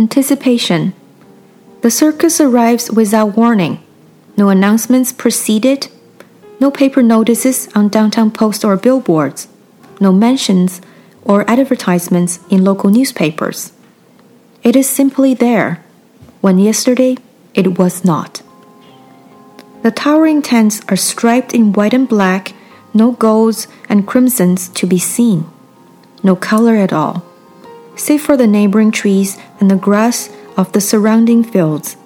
Anticipation. The circus arrives without warning. No announcements precede it. No paper notices on downtown posts or billboards. No mentions or advertisements in local newspapers. It is simply there, when yesterday it was not. The towering tents are striped in white and black, no golds and crimsons to be seen, no color at all, save for the neighboring trees and the grass of the surrounding fields.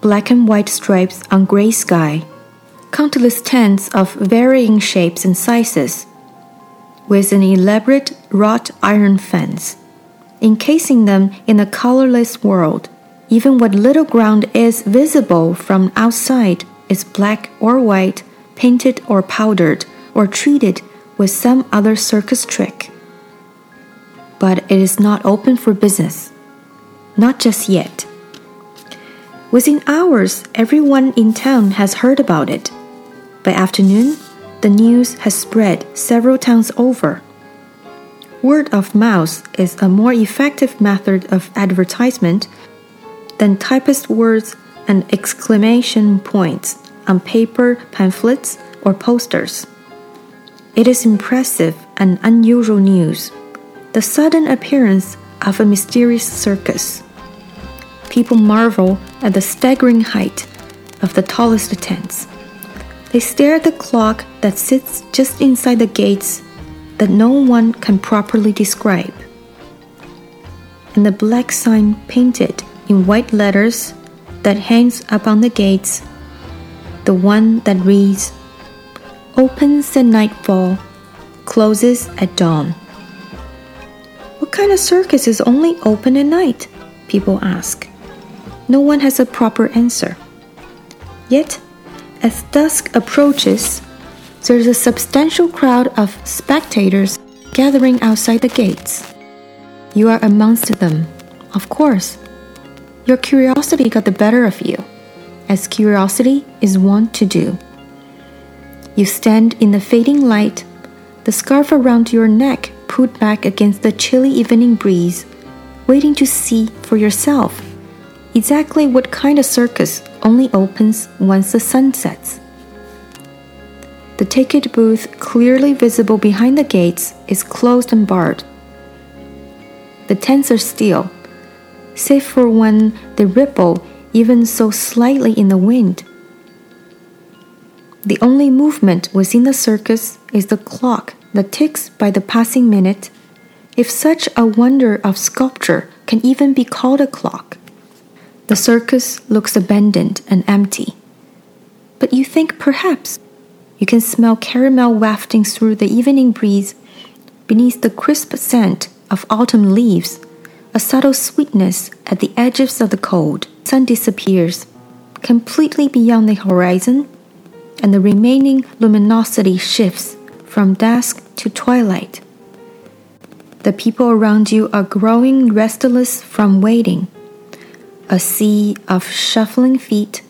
Black and white stripes on gray sky, countless tents of varying shapes and sizes, with an elaborate wrought iron fence, encasing them in a colorless world. Even what little ground is visible from outside is black or white, painted or powdered, or treated with some other circus trick. But it is not open for business. Not just yet. Within hours, everyone in town has heard about it. By afternoon, the news has spread several towns over. Word of mouth is a more effective method of advertisement than typeset words and exclamation points on paper pamphlets or posters. It is impressive and unusual news. The sudden appearance of a mysterious circus. People marvel at the staggering height of the tallest tents. They stare at the clock that sits just inside the gates that no one can properly describe. And the black sign painted in white letters that hangs upon the gates, the one that reads, Opens at nightfall, closes at dawn. What kind of circus is only open at night? People ask. No one has a proper answer. Yet, as dusk approaches, there's a substantial crowd of spectators gathering outside the gates. You are amongst them, of course. Your curiosity got the better of you, as curiosity is wont to do. You stand in the fading light, the scarf around your neck put back against the chilly evening breeze, waiting to see for yourself exactly what kind of circus only opens once the sun sets. The ticket booth, clearly visible behind the gates, is closed and barred. The tents are still, save for when they ripple even so slightly in the wind. The only movement within the circus is the clock that ticks by the passing minute, if such a wonder of sculpture can even be called a clock. The circus looks abandoned and empty. But you think perhaps you can smell caramel wafting through the evening breeze beneath the crisp scent of autumn leaves, a subtle sweetness at the edges of the cold. Sun disappears completely beyond the horizon, and the remaining luminosity shifts from dusk to twilight. The people around you are growing restless from waiting. A sea of shuffling feet,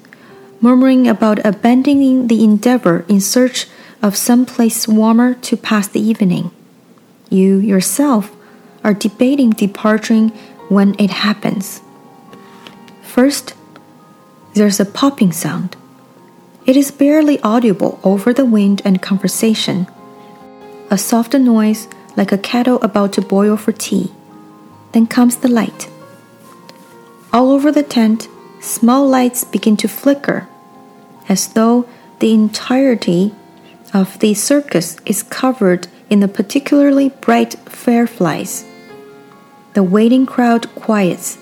murmuring about abandoning the endeavor in search of some place warmer to pass the evening. You yourself are debating departing when it happens. First, there's a popping sound. It is barely audible over the wind and conversation a soft noise like a kettle about to boil for tea. Then comes the light. All over the tent, small lights begin to flicker, as though the entirety of the circus is covered in a particularly bright fireflies. The waiting crowd quiets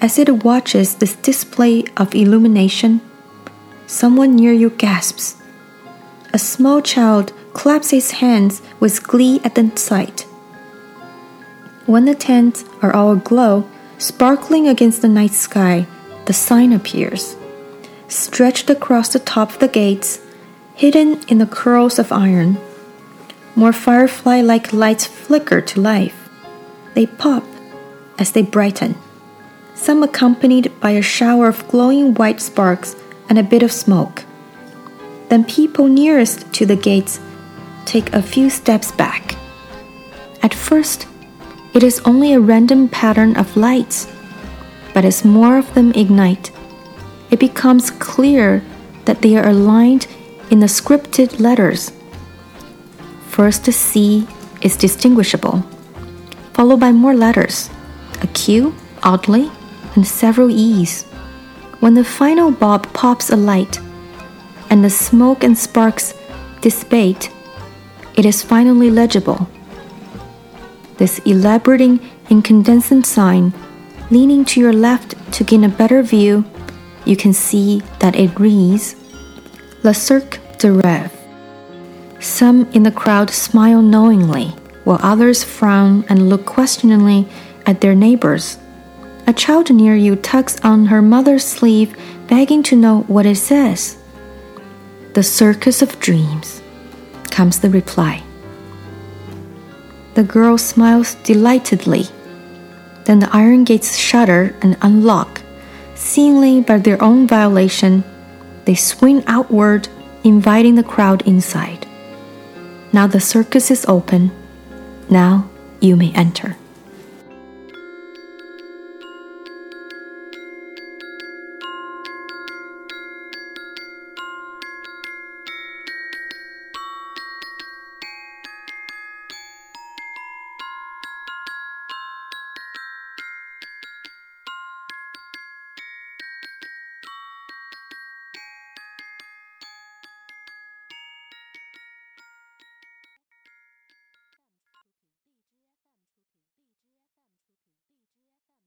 as it watches this display of illumination. Someone near you gasps. A small child claps his hands with glee at the sight. When the tents are all aglow, sparkling against the night sky, the sign appears. Stretched across the top of the gates, hidden in the curls of iron. More firefly like lights flicker to life. They pop as they brighten, some accompanied by a shower of glowing white sparks and a bit of smoke. Then people nearest to the gates take a few steps back. At first, it is only a random pattern of lights, But as more of them ignite, it becomes clear that they are aligned in the scripted letters. First, the C is distinguishable, followed by more letters, a Q, oddly, and several E's. When the final bob pops alight and the smoke and sparks dissipate, it is finally legible. This elaborating incandescent sign, leaning to your left to gain a better view, you can see that it reads Le Cirque de Rêve. Some in the crowd smile knowingly, while others frown and look questioningly at their neighbors. A child near you tugs on her mother's sleeve, begging to know what it says. The circus of dreams, comes the reply. The girl smiles delightedly. Then the iron gates shudder and unlock. Seemingly by their own violation, they swing outward, inviting the crowd inside. Now the circus is open. Now you may enter.